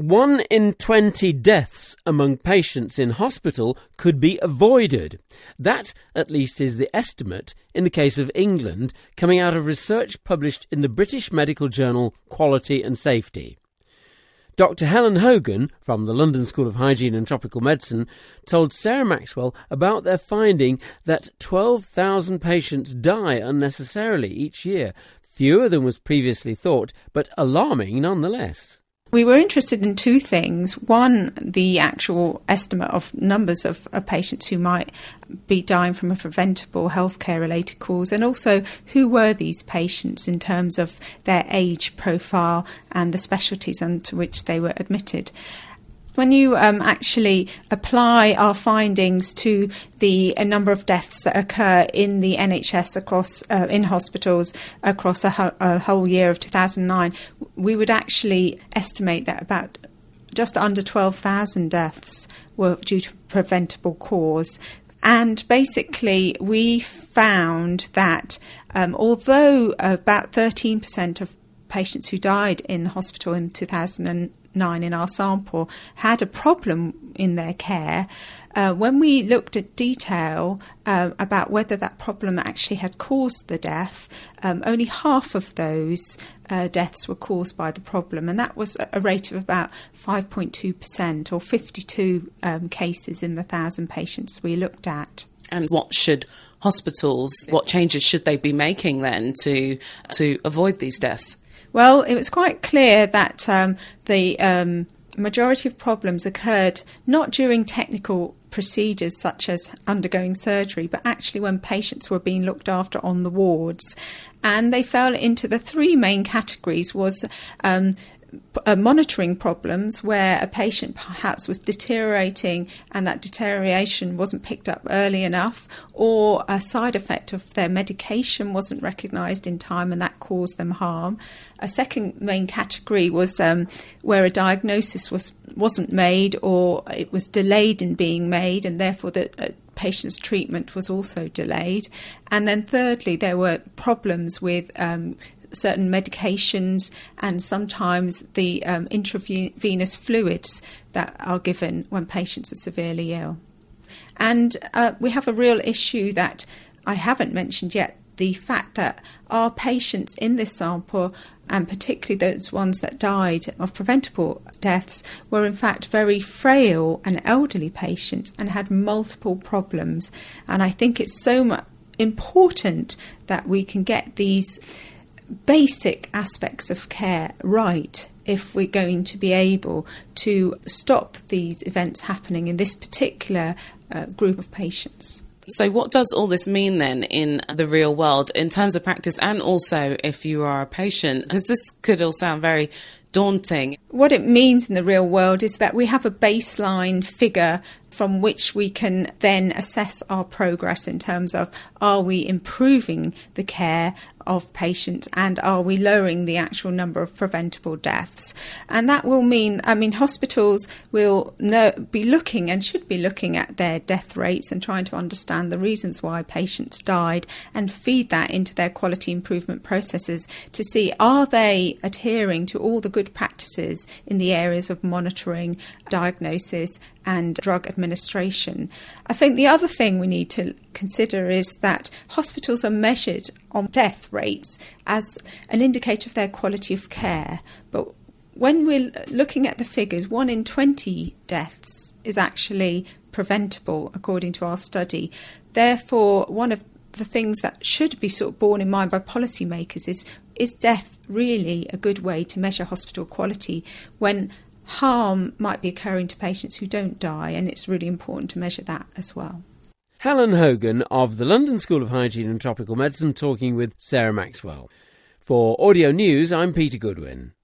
One in 20 deaths among patients in hospital could be avoided. That, at least, is the estimate in the case of England, coming out of research published in the British medical journal Quality and Safety. Dr. Helen Hogan from the London School of Hygiene and Tropical Medicine told Sarah Maxwell about their finding that 12,000 patients die unnecessarily each year, fewer than was previously thought, but alarming nonetheless. We were interested in two things. One, the actual estimate of numbers of, of, patients who might be dying from a preventable healthcare related cause, and also who were these patients in terms of their age profile and the specialties into which they were admitted. When you um, actually apply our findings to the number of deaths that occur in the NHS across uh, in hospitals across a, ho- a whole year of 2009, we would actually estimate that about just under 12,000 deaths were due to preventable cause. And basically, we found that um, although about 13% of patients who died in hospital in 2009 nine in our sample had a problem in their care. Uh, when we looked at detail uh, about whether that problem actually had caused the death, um, only half of those uh, deaths were caused by the problem, and that was a rate of about 5.2%, or 52 um, cases in the thousand patients we looked at. And what should hospitals, what changes should they be making then to to avoid these deaths? Well, it was quite clear that um, the um, majority of problems occurred not during technical procedures such as undergoing surgery, but actually when patients were being looked after on the wards. And they fell into the three main categories was um, uh, monitoring problems where a patient perhaps was deteriorating and that deterioration wasn't picked up early enough, or a side effect of their medication wasn't recognised in time and that caused them harm. A second main category was um, where a diagnosis was wasn't made or it was delayed in being made, and therefore the uh, patient's treatment was also delayed. And then, thirdly, there were problems with um, certain medications and sometimes the um, intravenous fluids that are given when patients are severely ill. And uh, we have a real issue that I haven't mentioned yet the fact that our patients in this sample, and particularly those ones that died of preventable deaths, were in fact very frail and elderly patients and had multiple problems. And I think it's so important that we can get these basic aspects of care right if we're going to be able to stop these events happening in this particular uh, group of patients. So, what does all this mean then in the real world in terms of practice and also if you are a patient? Because this could all sound very daunting. What it means in the real world is that we have a baseline figure from which we can then assess our progress in terms of are we improving the care of patients and are we lowering the actual number of preventable deaths? And that will mean, I mean, hospitals will know, be looking and should be looking at their death rates and trying to understand the reasons why patients died and feed that into their quality improvement processes to see are they adhering to all the good practices in the areas of monitoring, diagnosis, and drug administration. I think the other thing we need to consider is that hospitals are measured on death rates as an indicator of their quality of care. But when we're looking at the figures, one in 20 deaths is actually preventable, according to our study. Therefore, one of the things that should be sort of borne in mind by policymakers is is death really a good way to measure hospital quality when harm might be occurring to patients who don't die, and it's really important to measure that as well. Helen Hogan of the London School of Hygiene and Tropical Medicine talking with Sarah Maxwell. For Audio News, I'm Peter Goodwin.